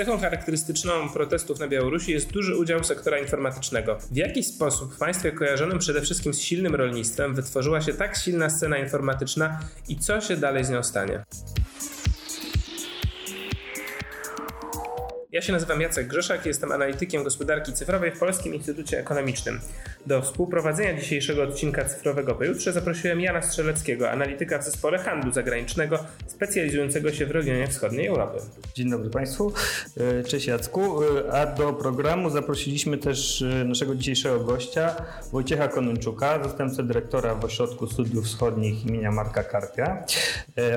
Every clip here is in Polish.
Cechą charakterystyczną protestów na Białorusi jest duży udział sektora informatycznego. W jaki sposób w państwie kojarzonym przede wszystkim z silnym rolnictwem wytworzyła się tak silna scena informatyczna i co się dalej z nią stanie? Ja się nazywam Jacek Grzeszak, jestem analitykiem gospodarki cyfrowej w Polskim Instytucie Ekonomicznym. Do współprowadzenia dzisiejszego odcinka cyfrowego pojutrze zaprosiłem Jana Strzeleckiego, analityka w zespole handlu zagranicznego, specjalizującego się w regionie wschodniej Europy. Dzień dobry Państwu, e, cześć Jacku. E, a do programu zaprosiliśmy też e, naszego dzisiejszego gościa, Wojciecha Konączuka, zastępcę dyrektora w Ośrodku Studiów Wschodnich imienia Marka Karpia,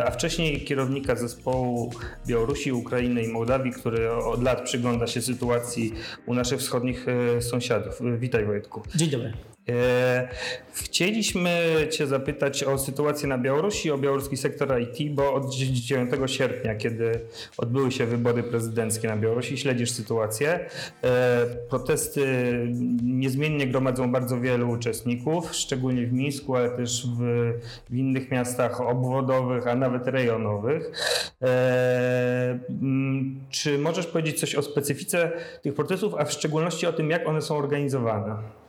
a wcześniej kierownika zespołu Białorusi, Ukrainy i Mołdawii, który od lat przygląda się sytuacji u naszych wschodnich sąsiadów. Witaj Wojtku. Dzień dobry. E, chcieliśmy Cię zapytać o sytuację na Białorusi, o białoruski sektor IT, bo od 9 sierpnia, kiedy odbyły się wybory prezydenckie na Białorusi, śledzisz sytuację. E, protesty niezmiennie gromadzą bardzo wielu uczestników, szczególnie w Mińsku, ale też w, w innych miastach obwodowych, a nawet rejonowych. E, czy możesz powiedzieć coś o specyfice tych protestów, a w szczególności o tym, jak one są organizowane?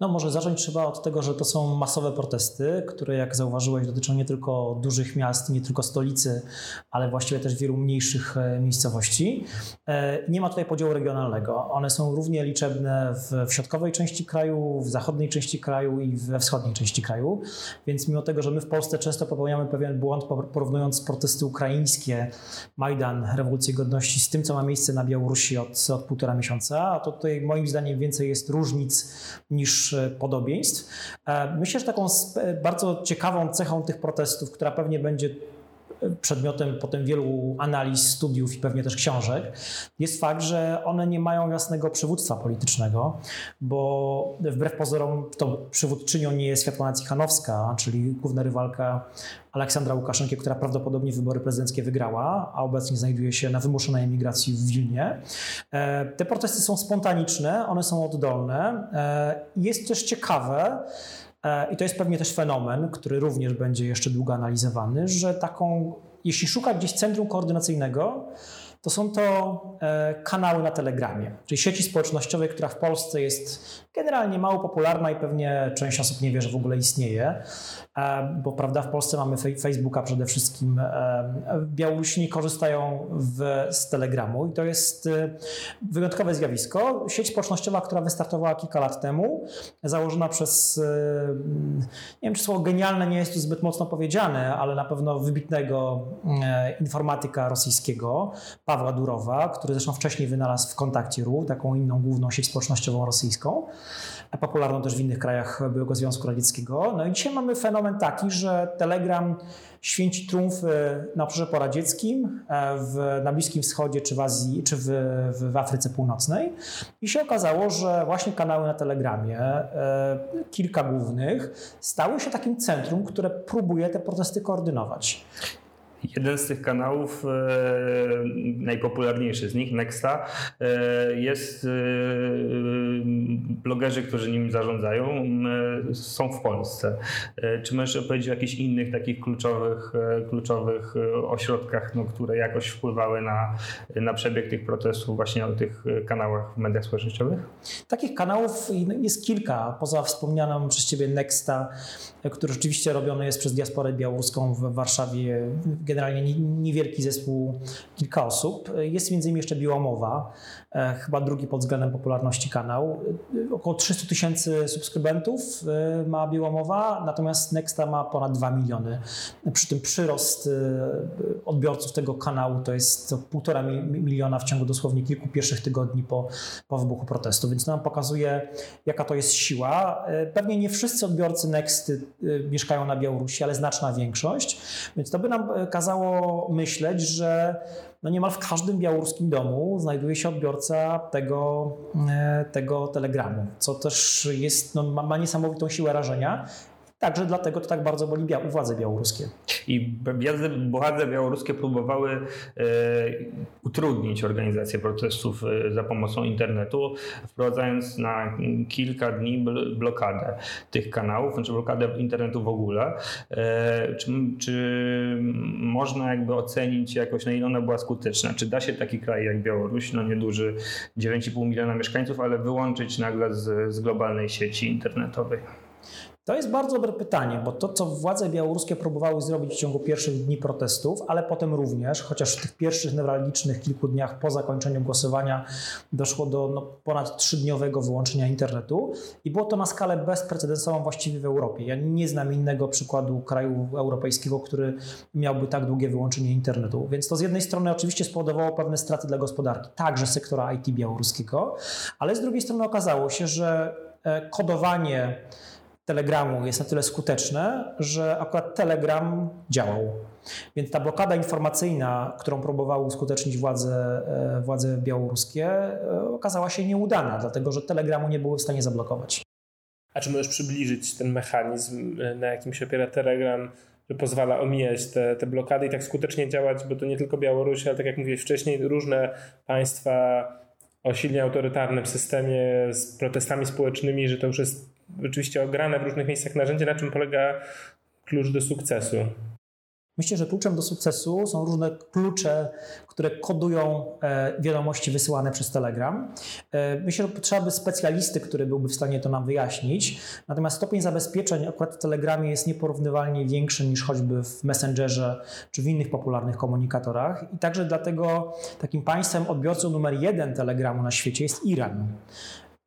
No może zacząć trzeba od tego, że to są masowe protesty, które jak zauważyłeś dotyczą nie tylko dużych miast, nie tylko stolicy, ale właściwie też wielu mniejszych e, miejscowości. E, nie ma tutaj podziału regionalnego. One są równie liczebne w, w środkowej części kraju, w zachodniej części kraju i we wschodniej części kraju. Więc mimo tego, że my w Polsce często popełniamy pewien błąd porównując protesty ukraińskie, Majdan, rewolucję godności z tym, co ma miejsce na Białorusi od, od półtora miesiąca, a to tutaj moim zdaniem więcej jest różnic niż e, podobieństw. E, myślę, że taką bardzo ciekawą cechą tych protestów, która pewnie będzie przedmiotem potem wielu analiz, studiów i pewnie też książek, jest fakt, że one nie mają jasnego przywództwa politycznego, bo wbrew pozorom to przywódczynią nie jest Światłana Cichanowska, czyli główna rywalka Aleksandra Łukaszenki, która prawdopodobnie wybory prezydenckie wygrała, a obecnie znajduje się na wymuszonej emigracji w Wilnie. E, te protesty są spontaniczne, one są oddolne. E, jest też ciekawe, I to jest pewnie też fenomen, który również będzie jeszcze długo analizowany, że taką, jeśli szuka gdzieś centrum koordynacyjnego, to są to e, kanały na Telegramie, czyli sieci społecznościowej, która w Polsce jest generalnie mało popularna i pewnie część osób nie wie, że w ogóle istnieje, e, bo prawda, w Polsce mamy Facebooka przede wszystkim. E, Białorusini korzystają w, z Telegramu i to jest wyjątkowe zjawisko. Sieć społecznościowa, która wystartowała kilka lat temu, założona przez, nie wiem czy słowo genialne nie jest tu zbyt mocno powiedziane, ale na pewno wybitnego informatyka rosyjskiego, Pawła Durowa, który zresztą wcześniej wynalazł w kontakcie.ru, taką inną główną sieć społecznościową rosyjską, popularną też w innych krajach byłego Związku Radzieckiego. No i dzisiaj mamy fenomen taki, że Telegram święci triumfy na obszarze poradzieckim, e, w, na Bliskim Wschodzie czy w Azji, czy w, w, Afryce Północnej. I się okazało, że właśnie kanały na Telegramie, e, kilka głównych, stały się takim centrum, które próbuje te protesty koordynować. Jeden z tych kanałów, e, najpopularniejszy z nich, Nexta, e, jest e, blogerzy, którzy nim zarządzają, są w Polsce. Czy możesz opowiedzieć o jakichś innych takich kluczowych, kluczowych ośrodkach, no, które jakoś wpływały na, na przebieg tych protestów właśnie o tych kanałach w mediach społecznościowych? Takich kanałów jest kilka, poza wspomnianą przez Ciebie Nexta, który rzeczywiście robiony jest przez diasporę białoruską w Warszawie, generalnie niewielki zespół, kilka osób. Jest między innymi jeszcze Biłamowa, e, chyba drugi pod względem popularności kanał. E, około 300 tysięcy subskrybentów e, ma Biłamowa, natomiast Nexta ma ponad 2 miliony. Przy tym przyrost odbiorców tego kanału to jest półtora miliona w ciągu dosłownie kilku pierwszych tygodni po, po wybuchu protestu, więc to nam pokazuje, jaka to jest siła. Pewnie nie wszyscy odbiorcy Nexty mieszkają na Białorusi, ale znaczna większość, więc to by nam kazało myśleć, że no niemal w każdym białoruskim domu znajduje się odbiorca tego, e, tego telegramu, co też jest, no, ma, ma niesamowitą siłę rażenia Także dlatego to tak bardzo boli władze białoruskie. I władze białoruskie próbowały e, utrudnić organizację protestów e, za pomocą internetu, wprowadzając na kilka dni blokadę tych kanałów, znaczy blokadę internetu w ogóle. E, czy, czy można jakby ocenić jakoś, na ile ona była skuteczna? Czy da się taki kraj jak Białoruś, no nieduży, 9,5 miliona mieszkańców, ale wyłączyć nagle z, z globalnej sieci internetowej? To jest bardzo dobre pytanie, bo to, co władze białoruskie próbowały zrobić w ciągu pierwszych dni protestów, ale potem również, chociaż w tych pierwszych newralgicznych kilku dniach po zakończeniu głosowania doszło do no, ponad trzydniowego wyłączenia internetu i było to na skalę bezprecedensową właściwie w Europie. Ja nie znam innego przykładu kraju europejskiego, który miałby tak długie wyłączenie internetu. Więc to z jednej strony oczywiście spowodowało pewne straty dla gospodarki, także sektora IT białoruskiego, ale z drugiej strony okazało się, że e, kodowanie Telegramu jest na tyle skuteczne, że akurat Telegram działał. Więc ta blokada informacyjna, którą próbowały uskutecznić władze, e, władze białoruskie, e, okazała się nieudana, dlatego że Telegramu nie były w stanie zablokować. A czy możesz przybliżyć ten mechanizm, e, na jakim się opiera Telegram, że pozwala omijać te, te blokady i tak skutecznie działać, bo to nie tylko Białoruś, ale tak jak mówiłeś wcześniej, różne państwa o silnie autorytarnym systemie z protestami społecznymi, że to już jest oczywiście ograne w różnych miejscach narzędzie, na czym polega klucz do sukcesu. Myślę, że kluczem do sukcesu są różne klucze, które kodują e, wiadomości wysyłane przez Telegram. E, myślę, że potrzeba by specjalisty, który byłby w stanie to nam wyjaśnić. Natomiast stopień zabezpieczeń akurat w Telegramie jest nieporównywalnie większy niż choćby w Messengerze czy w innych popularnych komunikatorach. I także dlatego takim państwem odbiorcą numer jeden Telegramu na świecie jest Iran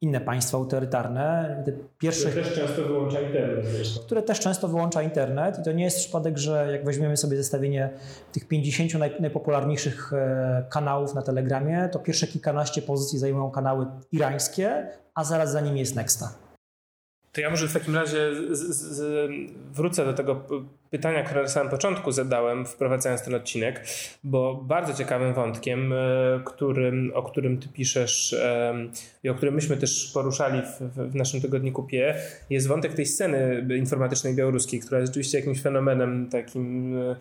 inne państwa autorytarne. Pierwsze, które też często wyłącza internet. Które też często wyłącza internet i to nie jest przypadek, że jak weźmiemy sobie zestawienie tych 50 naj, najpopularniejszych e, kanałów na Telegramie, to pierwsze kilkanaście pozycji zajmują kanały irańskie, a zaraz za nimi jest Nexta. To ja może w takim razie z, z, wrócę do tego pytania, które na samym początku zadałem, wprowadzając ten odcinek, bo bardzo ciekawym wątkiem, e, którym, o którym ty piszesz i o którym myśmy też poruszali w, w naszym tygodniku PIE, jest wątek tej sceny informatycznej białoruskiej, która jest rzeczywiście jakimś fenomenem takim e,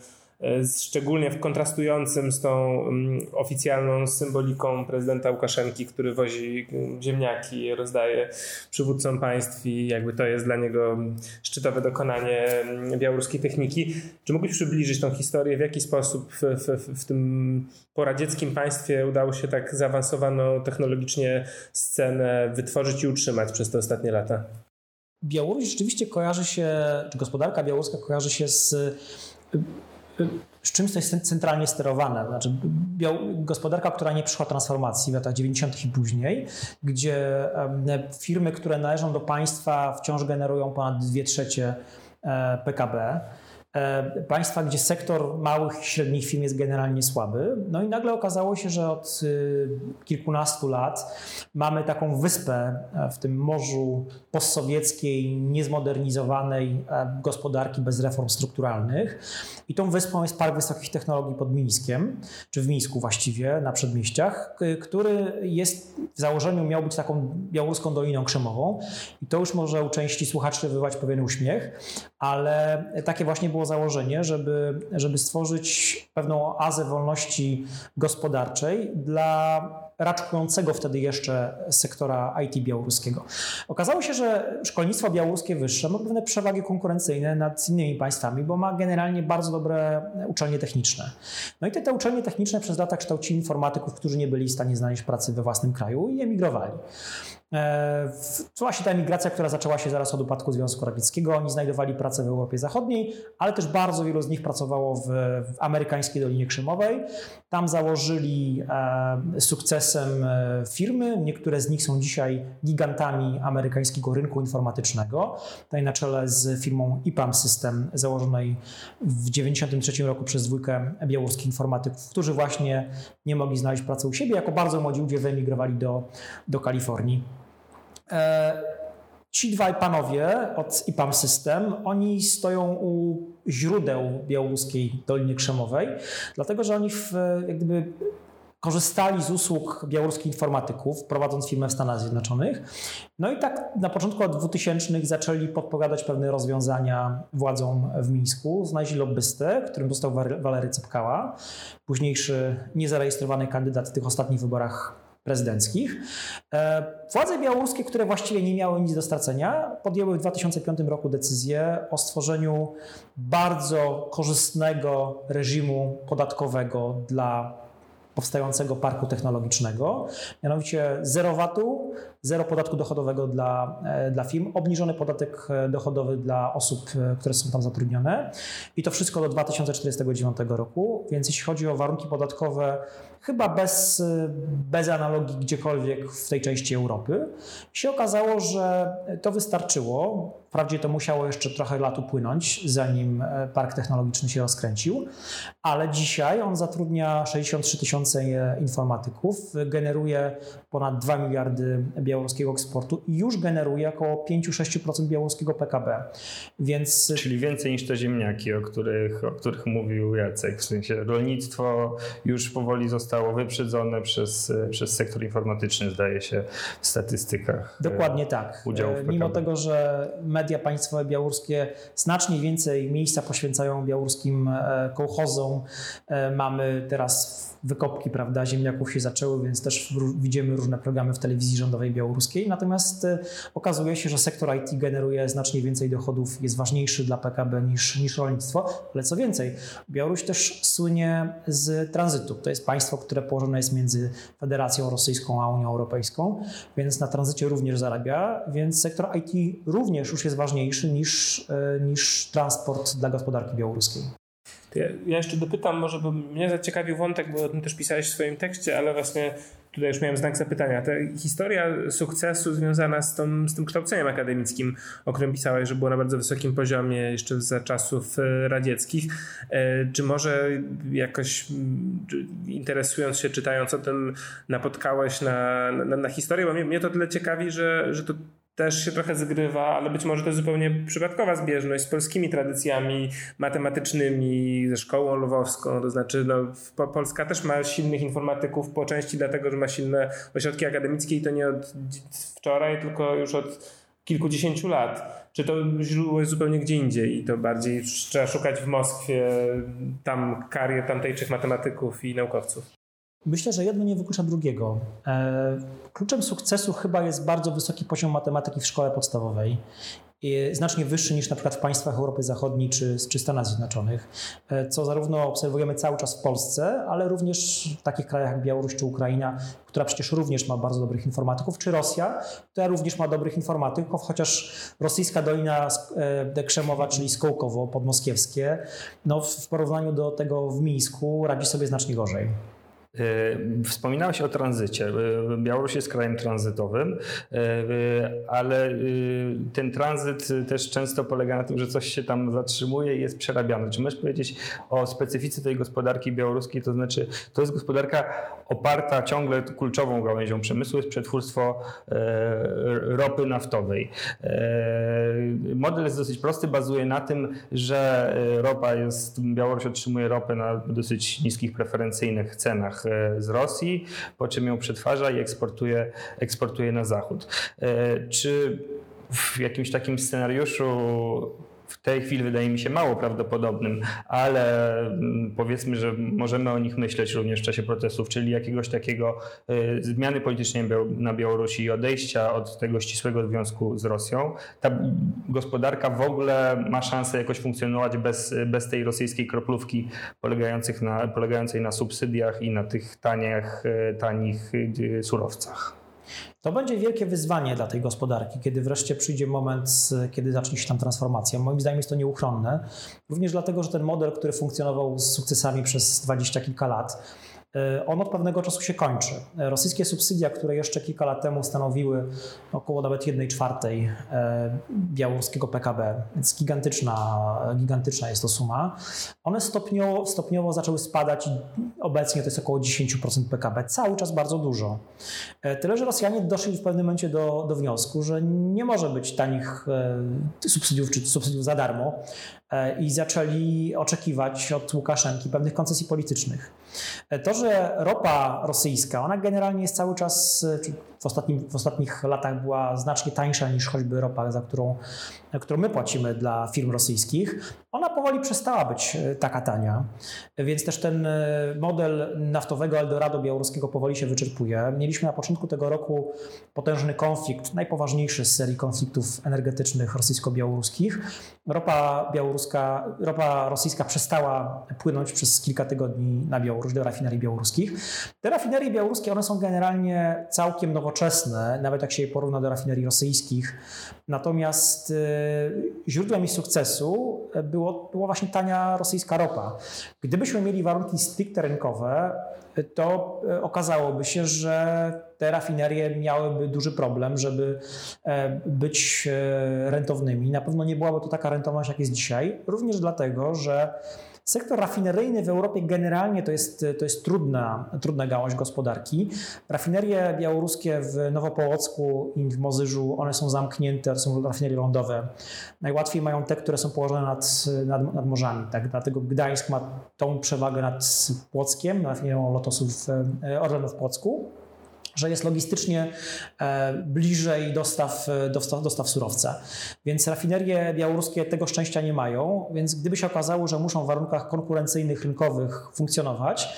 szczególnie w kontrastującym z tą mm, oficjalną symboliką prezydenta Łukaszenki, który wozi mm, ziemniaki, rozdaje przywódcom państw i jakby to jest dla niego szczytowe dokonanie mm, białoruskiej techniki. Czy mógłbyś przybliżyć tą historię, w jaki sposób w, w, w tym poradzieckim państwie udało się tak zaawansowaną technologicznie scenę wytworzyć i utrzymać przez te ostatnie lata? Białoruś rzeczywiście kojarzy się, czy gospodarka białoruska kojarzy się z z czymś, jest centralnie sterowane. Znaczy, gospodarka, która nie przyszła transformacji w latach 90. i później, gdzie firmy, które należą do państwa, wciąż generują ponad 2 trzecie e, PKB. E, państwa, gdzie sektor małych i średnich firm jest generalnie słaby. No i nagle okazało się, że od y, kilkunastu lat mamy taką wyspę e, w tym morzu postsowieckiej, niezmodernizowanej e, gospodarki bez reform strukturalnych. I tą wyspą jest Park Wysokich Technologii pod Mińskiem, czy w Mińsku właściwie, na przedmieściach, który jest w założeniu miał być taką białoruską Doliną Krzemową. I to już może u części słuchaczy wywołać pewien uśmiech, ale takie właśnie było założenie, żeby, żeby stworzyć pewną oazę wolności gospodarczej dla raczkującego wtedy jeszcze sektora IT białoruskiego. Okazało się, że szkolnictwo białoruskie wyższe ma pewne przewagi konkurencyjne nad innymi państwami, bo ma generalnie bardzo dobre uczelnie techniczne. No i te, te uczelnie techniczne przez lata kształcili informatyków, którzy nie byli w stanie znaleźć pracy we własnym kraju i emigrowali. E, to właśnie ta emigracja, która zaczęła się zaraz od upadku Związku Radzieckiego. Oni znajdowali pracę w Europie Zachodniej, ale też bardzo wielu z nich pracowało w, w amerykańskiej Dolinie Krzemowej. Tam założyli e, sukcesem e, firmy. Niektóre z nich są dzisiaj gigantami amerykańskiego rynku informatycznego. Tutaj na czele z firmą IPAM System, założonej w 1993 roku przez dwójkę białoruskich informatyków, którzy właśnie nie mogli znaleźć pracy u siebie. Jako bardzo młodzi ludzie wyemigrowali do, do Kalifornii. E, ci dwaj panowie od IPAM System, oni stoją u źródeł białoruskiej Doliny Krzemowej, dlatego że oni w, jak gdyby korzystali z usług białoruskich informatyków, prowadząc firmę w Stanach Zjednoczonych. No i tak na początku lat 2000 zaczęli podpowiadać pewne rozwiązania władzom w Mińsku. Znaleźli lobbystę, którym został Walery Cepkała, późniejszy niezarejestrowany kandydat w tych ostatnich wyborach prezydenckich. E, władze białoruskie, które właściwie nie miały nic do stracenia, podjęły w 2005 roku decyzję o stworzeniu bardzo korzystnego reżimu podatkowego dla powstającego parku technologicznego, mianowicie zero VAT-u, zero podatku dochodowego dla, e, dla firm, obniżony podatek e, dochodowy dla osób, e, które są tam zatrudnione i to wszystko do 2049 roku, więc jeśli chodzi o warunki podatkowe, chyba bez, bez analogii gdziekolwiek w tej części Europy, się okazało, że to wystarczyło. Wprawdzie to musiało jeszcze trochę lat upłynąć, zanim park technologiczny się rozkręcił, ale dzisiaj on zatrudnia 63 tysiące informatyków, generuje ponad 2 miliardy białoruskiego eksportu i już generuje około 5-6% białoruskiego PKB. Więc... Czyli więcej niż te ziemniaki, o których, o których mówił Jacek. W sensie rolnictwo już powoli zostało wyprzedzone przez, przez sektor informatyczny, zdaje się, w statystykach. E, Dokładnie tak. Udziałów Mimo tego, że media państwowe białoruskie znacznie więcej miejsca poświęcają białoruskim e, kołchozom, e, mamy teraz wykopki prawda, ziemniaków się zaczęły, więc też widzimy różne programy w telewizji rządowej białoruskiej. Natomiast e, okazuje się, że sektor IT generuje znacznie więcej dochodów, jest ważniejszy dla PKB niż, niż rolnictwo. Ale co więcej, Białoruś też słynie z tranzytu. To jest państwo, które położone jest między Federacją Rosyjską a Unią Europejską, więc na tranzycie również zarabia, więc sektor IT również już jest ważniejszy niż, e, niż transport dla gospodarki białoruskiej. Ja, ja, jeszcze dopytam, może, bo mnie zaciekawił wątek, bo o tym też pisałeś w swoim tekście, ale właśnie tutaj już miałem znak zapytania. Ta historia sukcesu związana z, tą, z tym kształceniem akademickim, o którym pisałeś, że było na bardzo wysokim poziomie jeszcze za czasów e, radzieckich. E, czy może jakoś interesując się, czytając o tym, napotkałeś na, na, na historię? Bo mnie, mnie to tyle ciekawi, że, że to też się trochę zgrywa, ale być może to jest zupełnie przypadkowa zbieżność z polskimi tradycjami matematycznymi, ze szkołą lwowską. To znaczy, no, Polska też ma silnych informatyków po części dlatego, że ma silne ośrodki akademickie i to nie od wczoraj, tylko już od kilkudziesięciu lat. Czy to źródło jest zupełnie gdzie indziej i to bardziej trzeba szukać w Moskwie tam karier tamtejszych matematyków i naukowców? Myślę, że jedno nie wyklucza drugiego. E, kluczem sukcesu chyba jest bardzo wysoki poziom matematyki w szkole podstawowej. Znacznie wyższy niż na przykład w państwach Europy Zachodniej czy, czy Stanach Zjednoczonych, e, co zarówno obserwujemy cały czas w Polsce, ale również w takich krajach jak Białoruś czy Ukraina, która przecież również ma bardzo dobrych informatyków, czy Rosja, która również ma dobrych informatyków, chociaż rosyjska Dolina e, Krzemowa, czyli Skołkowo podmoskiewskie, no w porównaniu do tego w Mińsku radzi sobie znacznie gorzej. E, wspominałeś o tranzycie. E, Białoruś jest krajem tranzytowym, e, ale ten tranzyt też często polega na tym, że coś się tam zatrzymuje i jest przerabiane. Czy możesz powiedzieć o specyfice tej gospodarki białoruskiej? To znaczy, to jest gospodarka oparta ciągle kluczową gałęzią przemysłu jest przetwórstwo ropy naftowej. Model jest dosyć prosty, bazuje na tym, że ropa jest, Białoruś otrzymuje ropę na dosyć niskich, preferencyjnych cenach z Rosji, po czym ją przetwarza i eksportuje, eksportuje na zachód. E, czy w jakimś takim scenariuszu w tej chwili wydaje mi się mało prawdopodobnym, ale mm, powiedzmy, że możemy o nich myśleć również w czasie protestów, czyli jakiegoś takiego y, zmiany politycznej na Białorusi i odejścia od tego ścisłego związku z Rosją. Ta gospodarka w ogóle ma szansę jakoś funkcjonować bez, bez tej rosyjskiej kroplówki polegających na, polegającej na subsydiach i na tych taniach, y, tanich y, surowcach. To będzie wielkie wyzwanie dla tej gospodarki, kiedy wreszcie przyjdzie moment, kiedy zacznie się tam transformacja. Moim zdaniem jest to nieuchronne. Również dlatego, że ten model, który funkcjonował z sukcesami przez dwadzieścia kilka lat, on od pewnego czasu się kończy. E, rosyjskie subsydia, które jeszcze kilka lat temu stanowiły około nawet 1 czwartej e, białoruskiego PKB, więc gigantyczna, gigantyczna jest to suma, one stopniowo, stopniowo zaczęły spadać obecnie to jest około 10% PKB, cały czas bardzo dużo. Tyle, że Rosjanie doszli w pewnym momencie do, do wniosku, że nie może być tanich subsydiów czy subsydiów za darmo, i zaczęli oczekiwać od Łukaszenki pewnych koncesji politycznych. To, że ropa rosyjska, ona generalnie jest cały czas, w, ostatnim, w ostatnich latach była znacznie tańsza niż choćby ropa, za którą, którą my płacimy dla firm rosyjskich, ona powoli przestała być e, taka tania, więc też ten e, model naftowego Eldorado białoruskiego powoli się wyczerpuje. Mieliśmy na początku tego roku potężny konflikt, najpoważniejszy z serii konfliktów energetycznych rosyjsko-białoruskich. Ropa białoruska, ropa rosyjska przestała płynąć przez kilka tygodni na Białoruś do rafinerii białoruskich. Te rafinerie białoruskie, one są generalnie całkiem nowoczesne, nawet jak się je porówna do rafinerii rosyjskich. Natomiast y, źródłem ich sukcesu było, była właśnie tania rosyjska ropa. Gdybyśmy mieli warunki stricte rynkowe, to y, okazałoby się, że te rafinerie miałyby duży problem, żeby e, być e, rentownymi. Na pewno nie byłaby to taka rentowność, jak jest dzisiaj, również dlatego, że Sektor rafineryjny w Europie generalnie to jest, to jest trudna, trudna gałąź gospodarki. Rafinerie białoruskie w Nowopołocku i w Mozyżu, one są zamknięte, to są rafinerie lądowe. Najłatwiej mają te, które są położone nad, nad, nad morzami. Tak? Dlatego Gdańsk ma tą przewagę nad Płockiem, rafinerią Lotosów e, Orlenu w Płocku że jest logistycznie e, bliżej dostaw, e, dostaw, dostaw surowca. Więc rafinerie białoruskie tego szczęścia nie mają, więc gdyby się okazało, że muszą w warunkach konkurencyjnych, rynkowych funkcjonować,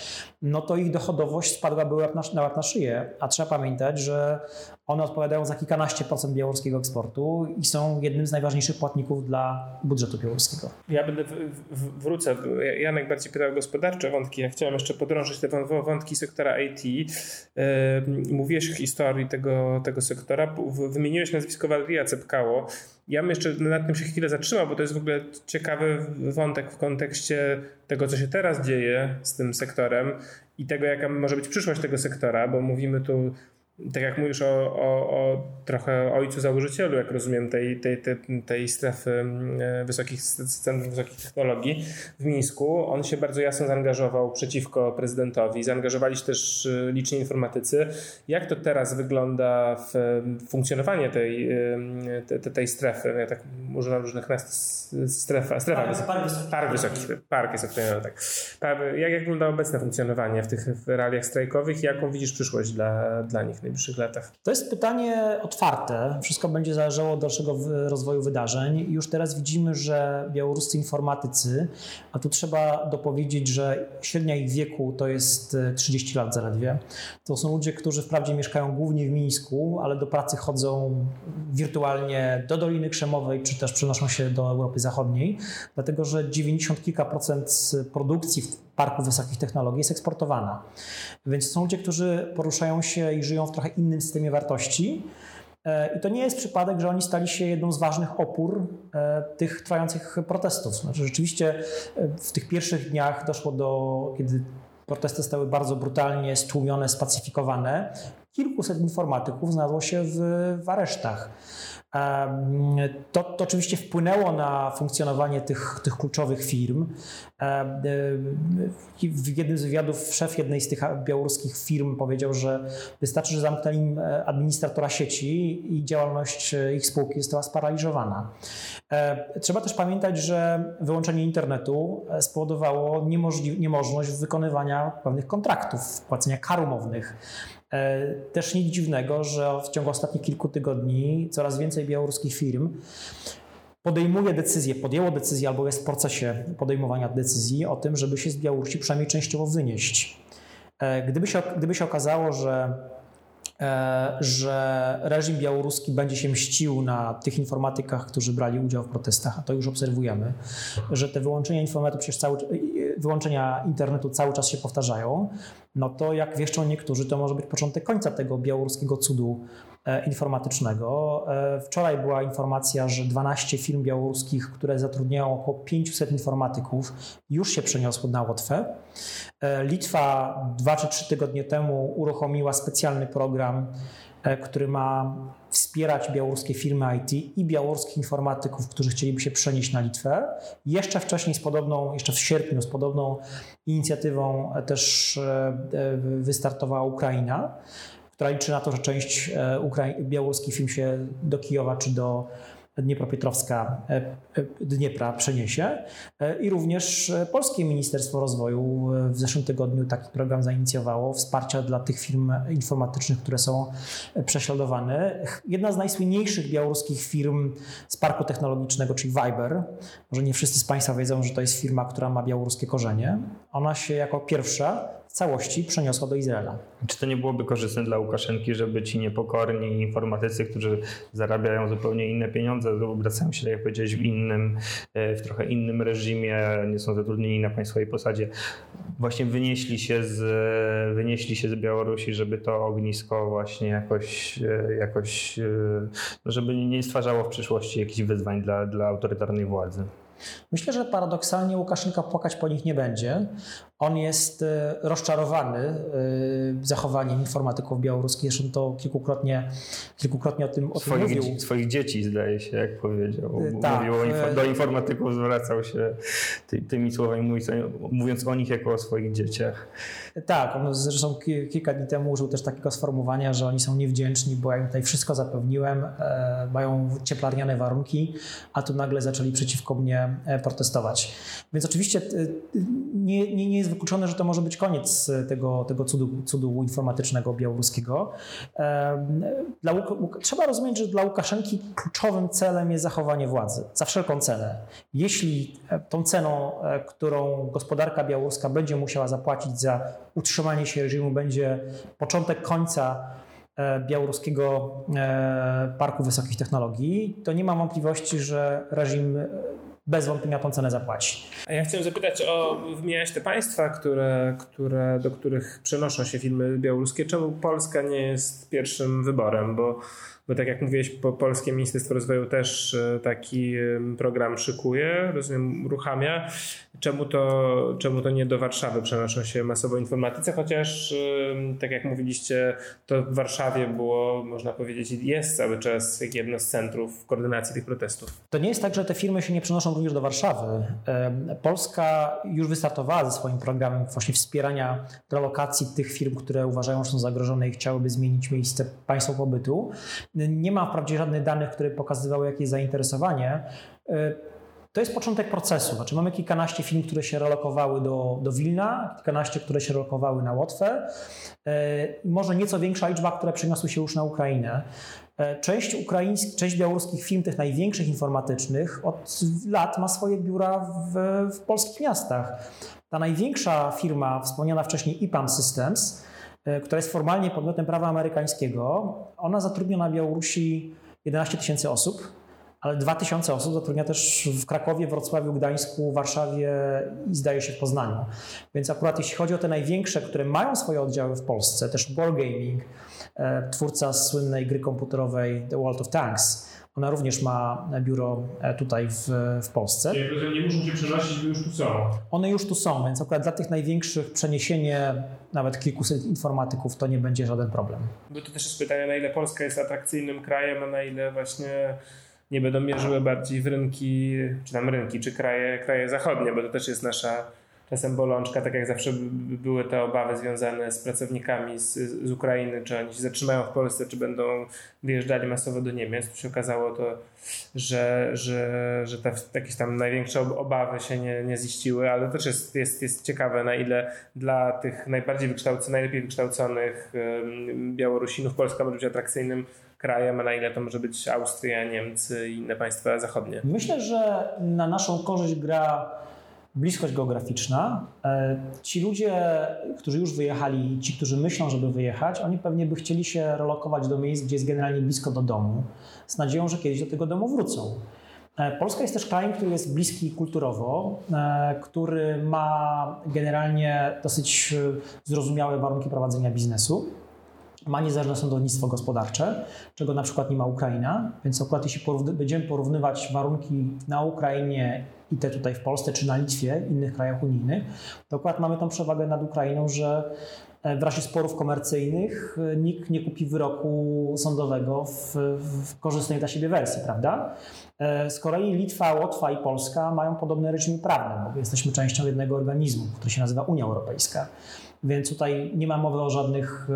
no to ich dochodowość spadłaby na, na łap na szyję. A trzeba pamiętać, że one odpowiadają za kilkanaście procent białoruskiego eksportu i są jednym z najważniejszych płatników dla budżetu białoruskiego. Ja będę w, w, wrócę. Janek bardziej pytał o gospodarcze wątki. Ja chciałem jeszcze podrążyć te wątki sektora IT. Yy, mówiłeś o historii tego, tego sektora. Wymieniłeś nazwisko Waleria Cepkało. Ja bym jeszcze nad tym się chwilę zatrzymał, bo to jest w ogóle ciekawy wątek w kontekście tego, co się teraz dzieje z tym sektorem i tego, jaka może być przyszłość tego sektora, bo mówimy tu tak jak mówisz o, o, o, trochę ojcu założycielu, jak rozumiem, tej, tej, tej, tej strefy e, wysokich, Centrum Wysokich Technologii w Mińsku, on się bardzo jasno zaangażował przeciwko prezydentowi. Zaangażowali się też e, liczni informatycy. Jak to teraz wygląda w funkcjonowanie tej, tej, tej strefy? Ja tak używam różnych nazw. Strefa, strefa park, park, wysoki. park jest określony tak. Jak, jak wygląda obecne funkcjonowanie w tych realiach strajkowych i jaką widzisz przyszłość dla, dla nich? Najbliższych latach? To jest pytanie otwarte. Wszystko będzie zależało od dalszego rozwoju wydarzeń. Już teraz widzimy, że białoruscy informatycy, a tu trzeba dopowiedzieć, że średnia ich wieku to jest 30 e, lat zaledwie. To są ludzie, którzy wprawdzie mieszkają głównie w Mińsku, ale do pracy chodzą wirtualnie do Doliny Krzemowej, czy też przenoszą się do Europy Zachodniej, dlatego że 90 kilka procent produkcji parku wysokich technologii jest eksportowana. Więc są ludzie, którzy poruszają się i żyją w trochę innym systemie wartości. E, I to nie jest przypadek, że oni stali się jedną z ważnych opór e, tych trwających protestów. Znaczy, rzeczywiście e, w tych pierwszych dniach doszło do, kiedy protesty stały bardzo brutalnie stłumione, spacyfikowane, kilkuset informatyków znalazło się w, w aresztach. To, to oczywiście wpłynęło na funkcjonowanie tych, tych kluczowych firm. W jednym z wywiadów szef jednej z tych białoruskich firm powiedział, że wystarczy, że zamknęli im e, administratora sieci i działalność e, ich spółki została sparaliżowana. Trzeba też pamiętać, że wyłączenie internetu e, spowodowało niemożność wykonywania pewnych kontraktów, płacenia kar umownych. E, też nic dziwnego, że w ciągu ostatnich kilku tygodni coraz więcej białoruskich firm podejmuje decyzję, podjęło decyzję albo jest w procesie podejmowania decyzji o tym, żeby się z Białorusi przynajmniej częściowo wynieść. E, gdyby się, gdyby się okazało, że E, że reżim białoruski będzie się mścił na tych informatykach, którzy brali udział w protestach, a to już obserwujemy, że te wyłączenia informatyków, przecież cały, wyłączenia internetu cały czas się powtarzają, no to jak wieszczą niektórzy, to może być początek końca tego białoruskiego cudu E, informatycznego. E, wczoraj była informacja, że 12 firm białoruskich, które zatrudniają około 500 informatyków, już się przeniosło na Łotwę. E, Litwa dwa czy trzy tygodnie temu uruchomiła specjalny program, który ma wspierać białoruskie firmy IT i białoruskich informatyków, którzy chcieliby się przenieść na Litwę. Jeszcze wcześniej z podobną, jeszcze w sierpniu z podobną inicjatywą też wystartowała Ukraina która liczy na to, że część e, białoruskich firm się do Kijowa czy do Dniepropietrowska Dniepra przeniesie. I również Polskie Ministerstwo Rozwoju w zeszłym tygodniu taki program zainicjowało wsparcia dla tych firm informatycznych, które są prześladowane. Jedna z najsłynniejszych białoruskich firm z parku technologicznego, czyli Viber, może nie wszyscy z Państwa wiedzą, że to jest firma, która ma białoruskie korzenie. Ona się jako pierwsza w całości przeniosła do Izraela. Czy to nie byłoby korzystne dla Łukaszenki, żeby ci niepokorni informatycy, którzy zarabiają zupełnie inne pieniądze, obracają się, tak jak powiedziałeś, w innym, e, w trochę innym reżimie, nie są zatrudnieni na państwowej posadzie, właśnie wynieśli się z, wynieśli się z Białorusi, żeby to ognisko właśnie jakoś, e, jakoś e, no żeby nie stwarzało w przyszłości jakichś wyzwań dla, dla autorytarnej władzy? Myślę, że paradoksalnie Łukaszenka płakać po nich nie będzie. On jest e, rozczarowany e, zachowaniem informatyków białoruskich. Zresztą to kilkukrotnie, kilkukrotnie o tym, o swoich, tym mówił. Swoich dzieci, zdaje się, jak powiedział. Tak. Mówił do informatyków, zwracał się ty, tymi słowami, mówiąc, mówiąc o nich jako o swoich dzieciach. Tak, on zresztą kilka dni temu użył też takiego sformułowania, że oni są niewdzięczni, bo ja im tutaj wszystko zapewniłem, e, mają cieplarniane warunki, a tu nagle zaczęli przeciwko mnie protestować. Więc oczywiście nie, nie, nie jest wykluczone, że to może być koniec tego, tego cudu, cudu informatycznego białoruskiego. Dla, trzeba rozumieć, że dla Łukaszenki kluczowym celem jest zachowanie władzy za wszelką cenę. Jeśli e, tą ceną, e, którą gospodarka białoruska będzie musiała zapłacić za utrzymanie się reżimu, będzie początek końca e, białoruskiego Parku Wysokich Technologii, to nie ma wątpliwości, że reżim bez wątpienia tą cenę zapłaci. A ja chciałem zapytać o, wymieniać te państwa, które, które, do których przenoszą się filmy białoruskie. Czemu Polska nie jest pierwszym wyborem? Bo bo tak jak mówiłeś, po Polskie Ministerstwo Rozwoju też e, taki program szykuje, rozumiem, uruchamia. Czemu to, czemu to nie do Warszawy przenoszą się masowo informatycy, chociaż tak jak mówiliście, to w Warszawie było, można powiedzieć, jest cały czas jedno z centrów koordynacji tych protestów. To nie jest tak, że te firmy się nie przenoszą również do Warszawy. Polska już wystartowała ze swoim programem właśnie wspierania relokacji tych firm, które uważają, że są zagrożone i chciałyby zmienić miejsce państwa pobytu. Nie ma wprawdzie żadnych danych, które pokazywały jakieś zainteresowanie. To jest początek procesu. Znaczy mamy kilkanaście firm, które się relokowały do, do Wilna, kilkanaście, które się relokowały na Łotwę e, może nieco większa liczba, które przeniosły się już na Ukrainę. E, część ukraińskich, część białoruskich firm, tych największych informatycznych, od lat ma swoje biura w, w polskich miastach. Ta największa firma, wspomniana wcześniej IPAM Systems, E, która jest formalnie podmiotem prawa amerykańskiego, ona zatrudnia na Białorusi 11 tysięcy osób, ale 2 tysiące osób zatrudnia też w Krakowie, Wrocławiu, Gdańsku, Warszawie i zdaje się w Poznaniu. Więc akurat jeśli chodzi o te największe, które mają swoje oddziały w Polsce, też Wargaming, e, twórca słynnej gry komputerowej The World of Tanks, ona również ma biuro e, tutaj w, w Polsce. Czyli nie muszą się przenosić, bo już tu są. One już tu są, więc akurat dla tych największych przeniesienie nawet kilkuset informatyków to nie będzie żaden problem. Bo to też jest pytanie, na ile Polska jest atrakcyjnym krajem, a na ile właśnie nie będą mierzyły bardziej w rynki, czy tam rynki, czy kraje, kraje zachodnie, bo to też jest nasza czasem bolączka, tak jak zawsze były te obawy związane z pracownikami z, z Ukrainy, czy oni się zatrzymają w Polsce, czy będą wyjeżdżali masowo do Niemiec. Tu się okazało to, że, że, że te jakieś tam największe obawy się nie, nie ziściły, ale też jest, jest, jest ciekawe, na ile dla tych najbardziej wykształconych, najlepiej wykształconych Białorusinów Polska może być atrakcyjnym krajem, a na ile to może być Austria, Niemcy i inne państwa zachodnie. Myślę, że na naszą korzyść gra bliskość geograficzna. E, ci ludzie, którzy już wyjechali, ci, którzy myślą, żeby wyjechać, oni pewnie by chcieli się relokować do miejsc, gdzie jest generalnie blisko do domu, z nadzieją, że kiedyś do tego domu wrócą. E, Polska jest też krajem, który jest bliski kulturowo, e, który ma generalnie dosyć zrozumiałe warunki prowadzenia biznesu. Ma niezależne sądownictwo gospodarcze, czego na przykład nie ma Ukraina, więc akurat jeśli będziemy porównywać warunki na Ukrainie i te tutaj w Polsce, czy na Litwie, innych krajach unijnych, to akurat mamy tą przewagę nad Ukrainą, że e, w razie sporów komercyjnych e, nikt nie kupi wyroku sądowego w, w korzystnej dla siebie wersji, prawda? E, z kolei Litwa, Łotwa i Polska mają podobne reżimy prawne, bo jesteśmy częścią jednego organizmu, który się nazywa Unia Europejska. Więc tutaj nie ma mowy o żadnych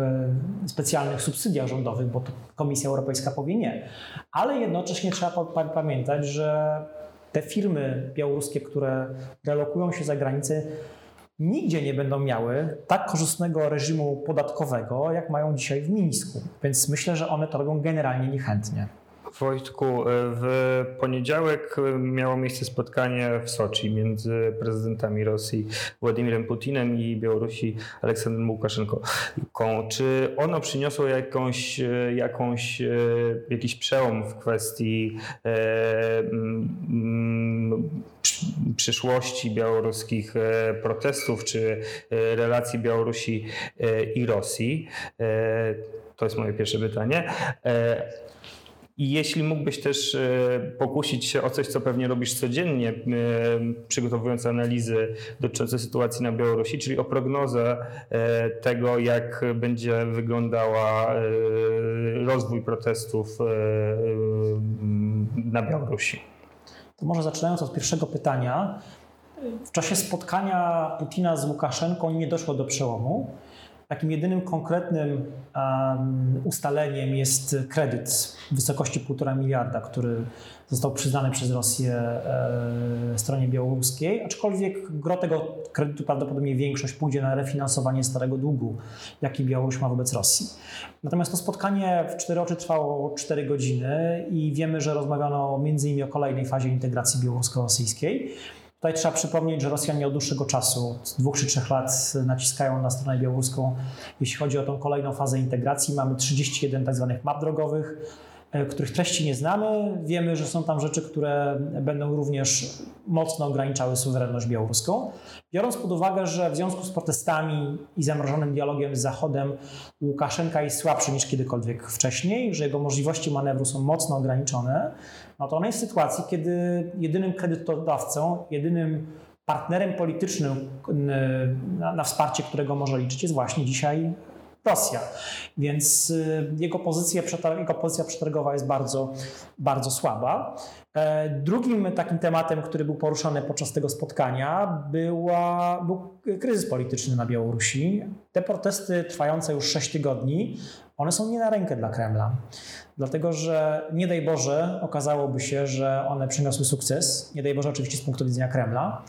specjalnych subsydiach rządowych, bo Komisja Europejska powie nie. Ale jednocześnie trzeba pamiętać, że te firmy białoruskie, które relokują się za granicę, nigdzie nie będą miały tak korzystnego reżimu podatkowego, jak mają dzisiaj w Mińsku. Więc myślę, że one to robią generalnie niechętnie. Wojtku, e, w poniedziałek e, miało miejsce spotkanie w Soczi między prezydentami Rosji Władimirem Putinem i Białorusi Aleksandrem Łukaszenką. Czy ono przyniosło jakąś, e, jakąś, jakiś przełom w kwestii przyszłości białoruskich protestów, czy relacji Białorusi i Rosji? To jest moje pierwsze pytanie. I jeśli mógłbyś też e, pokusić się o coś, co pewnie robisz codziennie, e, przygotowując analizy dotyczące sytuacji na Białorusi, czyli o prognozę e, tego, jak będzie wyglądała rozwój protestów na Białorusi. To może zaczynając od pierwszego pytania. W czasie spotkania Putina z Łukaszenką nie doszło do przełomu. Takim jedynym konkretnym um, ustaleniem jest kredyt w wysokości 1,5 miliarda, który został przyznany przez Rosję e, stronie białoruskiej, aczkolwiek gro tego kredytu prawdopodobnie większość pójdzie na refinansowanie starego długu, jaki Białoruś ma wobec Rosji. Natomiast to spotkanie w cztery oczy trwało 4 godziny i wiemy, że rozmawiano między innymi o kolejnej fazie integracji białorusko-rosyjskiej. Tutaj trzeba przypomnieć, że Rosjanie od dłuższego czasu, od dwóch czy trzech lat naciskają na stronę białoruską, jeśli chodzi o tą kolejną fazę integracji. Mamy 31 tak zwanych map drogowych, których treści nie znamy. Wiemy, że są tam rzeczy, które będą również mocno ograniczały suwerenność białoruską. Biorąc pod uwagę, że w związku z protestami i zamrożonym dialogiem z Zachodem Łukaszenka jest słabszy niż kiedykolwiek wcześniej, że jego możliwości manewru są mocno ograniczone, no to on jest w sytuacji, kiedy jedynym kredytodawcą, jedynym partnerem politycznym na, na wsparcie, którego może liczyć, jest właśnie dzisiaj Rosja. Więc y, jego pozycja, jego pozycja przetargowa jest bardzo, bardzo słaba. E, drugim takim tematem, który był poruszany podczas tego spotkania, była, był kryzys polityczny na Białorusi. Te protesty trwające już 6 tygodni, one są nie na rękę dla Kremla. Dlatego, że nie daj Boże okazałoby się, że one przyniosły sukces, nie daj Boże oczywiście z punktu widzenia Kremla,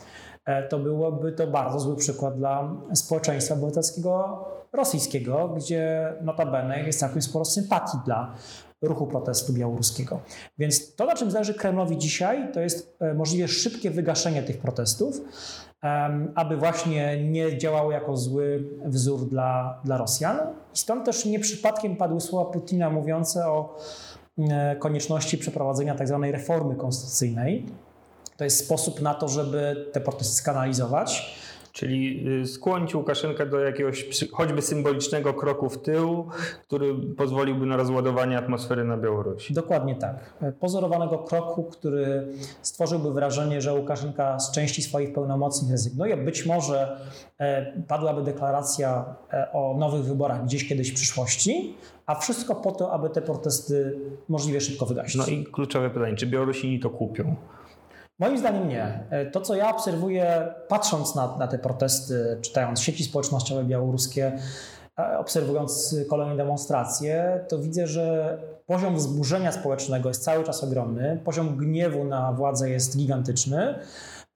e, to byłoby to bardzo zły przykład dla społeczeństwa obywatelskiego rosyjskiego, gdzie notabene jest całkiem sporo sympatii dla ruchu protestu białoruskiego. Więc to, na czym zależy Kremlowi dzisiaj, to jest e, możliwie szybkie wygaszenie tych protestów, aby właśnie nie działało jako zły wzór dla, dla Rosjan. I stąd też nie przypadkiem padły słowa Putina mówiące o e, konieczności przeprowadzenia tzw. Tak reformy konstytucyjnej. To jest sposób na to, żeby te protesty skanalizować Czyli y, skłonić Łukaszenkę do jakiegoś choćby symbolicznego kroku w tył, który pozwoliłby na rozładowanie atmosfery na Białorusi. Dokładnie tak. Pozorowanego kroku, który stworzyłby wrażenie, że Łukaszenka z części swoich pełnomocnych rezygnuje. Być może e, padłaby deklaracja e, o nowych wyborach gdzieś kiedyś w przyszłości, a wszystko po to, aby te protesty możliwie szybko wygasić. No i kluczowe pytanie, czy Białorusini to kupią? Moim zdaniem nie. E, to, co ja obserwuję, patrząc na, na te protesty, czytając sieci społecznościowe białoruskie, obserwując kolejne demonstracje, to widzę, że poziom wzburzenia społecznego jest cały czas ogromny, poziom gniewu na władzę jest gigantyczny.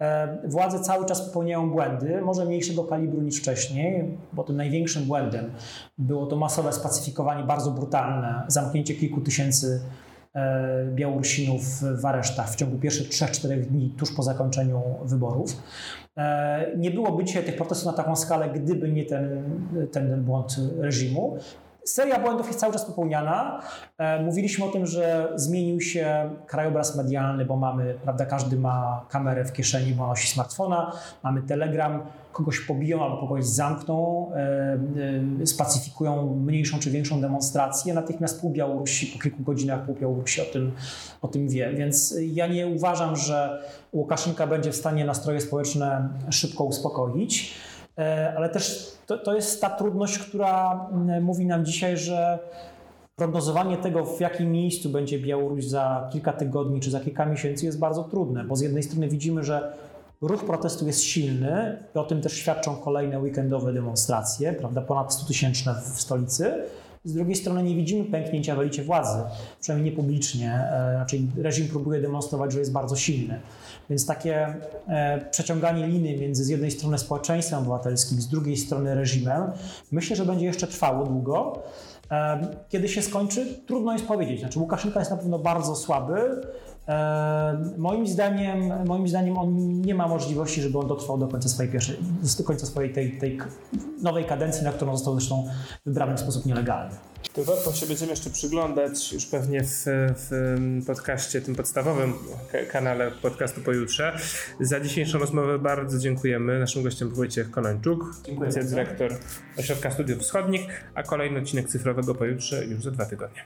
E, władze cały czas popełniają błędy, może mniejszego kalibru niż wcześniej, bo tym największym błędem było to masowe spacyfikowanie, bardzo brutalne, zamknięcie kilku tysięcy Białorusinów w aresztach w ciągu pierwszych 3-4 dni tuż po zakończeniu wyborów. E, nie byłoby dzisiaj tych protestów na taką skalę, gdyby nie ten, ten błąd reżimu. Seria błędów jest cały czas popełniana. E, mówiliśmy o tym, że zmienił się krajobraz medialny, bo mamy, prawda, każdy ma kamerę w kieszeni, bo nosi smartfona, mamy Telegram, kogoś pobiją albo kogoś zamkną, e, e, spacyfikują mniejszą czy większą demonstrację, natychmiast pół Białorusi, po kilku godzinach pół Białorusi o tym, o tym wie. Więc ja nie uważam, że Łukaszenka będzie w stanie nastroje społeczne szybko uspokoić. E, ale też to, to jest ta trudność, która mm, mówi nam dzisiaj, że prognozowanie tego, w jakim miejscu będzie Białoruś za kilka tygodni czy za kilka miesięcy jest bardzo trudne, bo z jednej strony widzimy, że ruch protestu jest silny i o tym też świadczą kolejne weekendowe demonstracje, prawda, ponad 100 tysięczne w stolicy. Z drugiej strony nie widzimy pęknięcia w elicie władzy, przynajmniej nie publicznie. E, raczej reżim próbuje demonstrować, że jest bardzo silny. Więc takie e, przeciąganie liny między z jednej strony społeczeństwem obywatelskim, z drugiej strony reżimem, myślę, że będzie jeszcze trwało długo. E, kiedy się skończy, trudno jest powiedzieć. Znaczy, Łukaszenka jest na pewno bardzo słaby. Moim zdaniem, moim zdaniem on nie ma możliwości, żeby on dotrwał do końca swojej pierwszej, do końca swojej tej, tej nowej kadencji, na którą został zresztą wybrany w sposób nielegalny. To warto się będziemy jeszcze przyglądać już pewnie w, w podcaście, tym podstawowym kanale podcastu pojutrze. Za dzisiejszą rozmowę bardzo dziękujemy. Naszym gościem był Wojciech Konończuk, dyrektor Ośrodka Studiów Wschodnich, a kolejny odcinek cyfrowego pojutrze już za dwa tygodnie.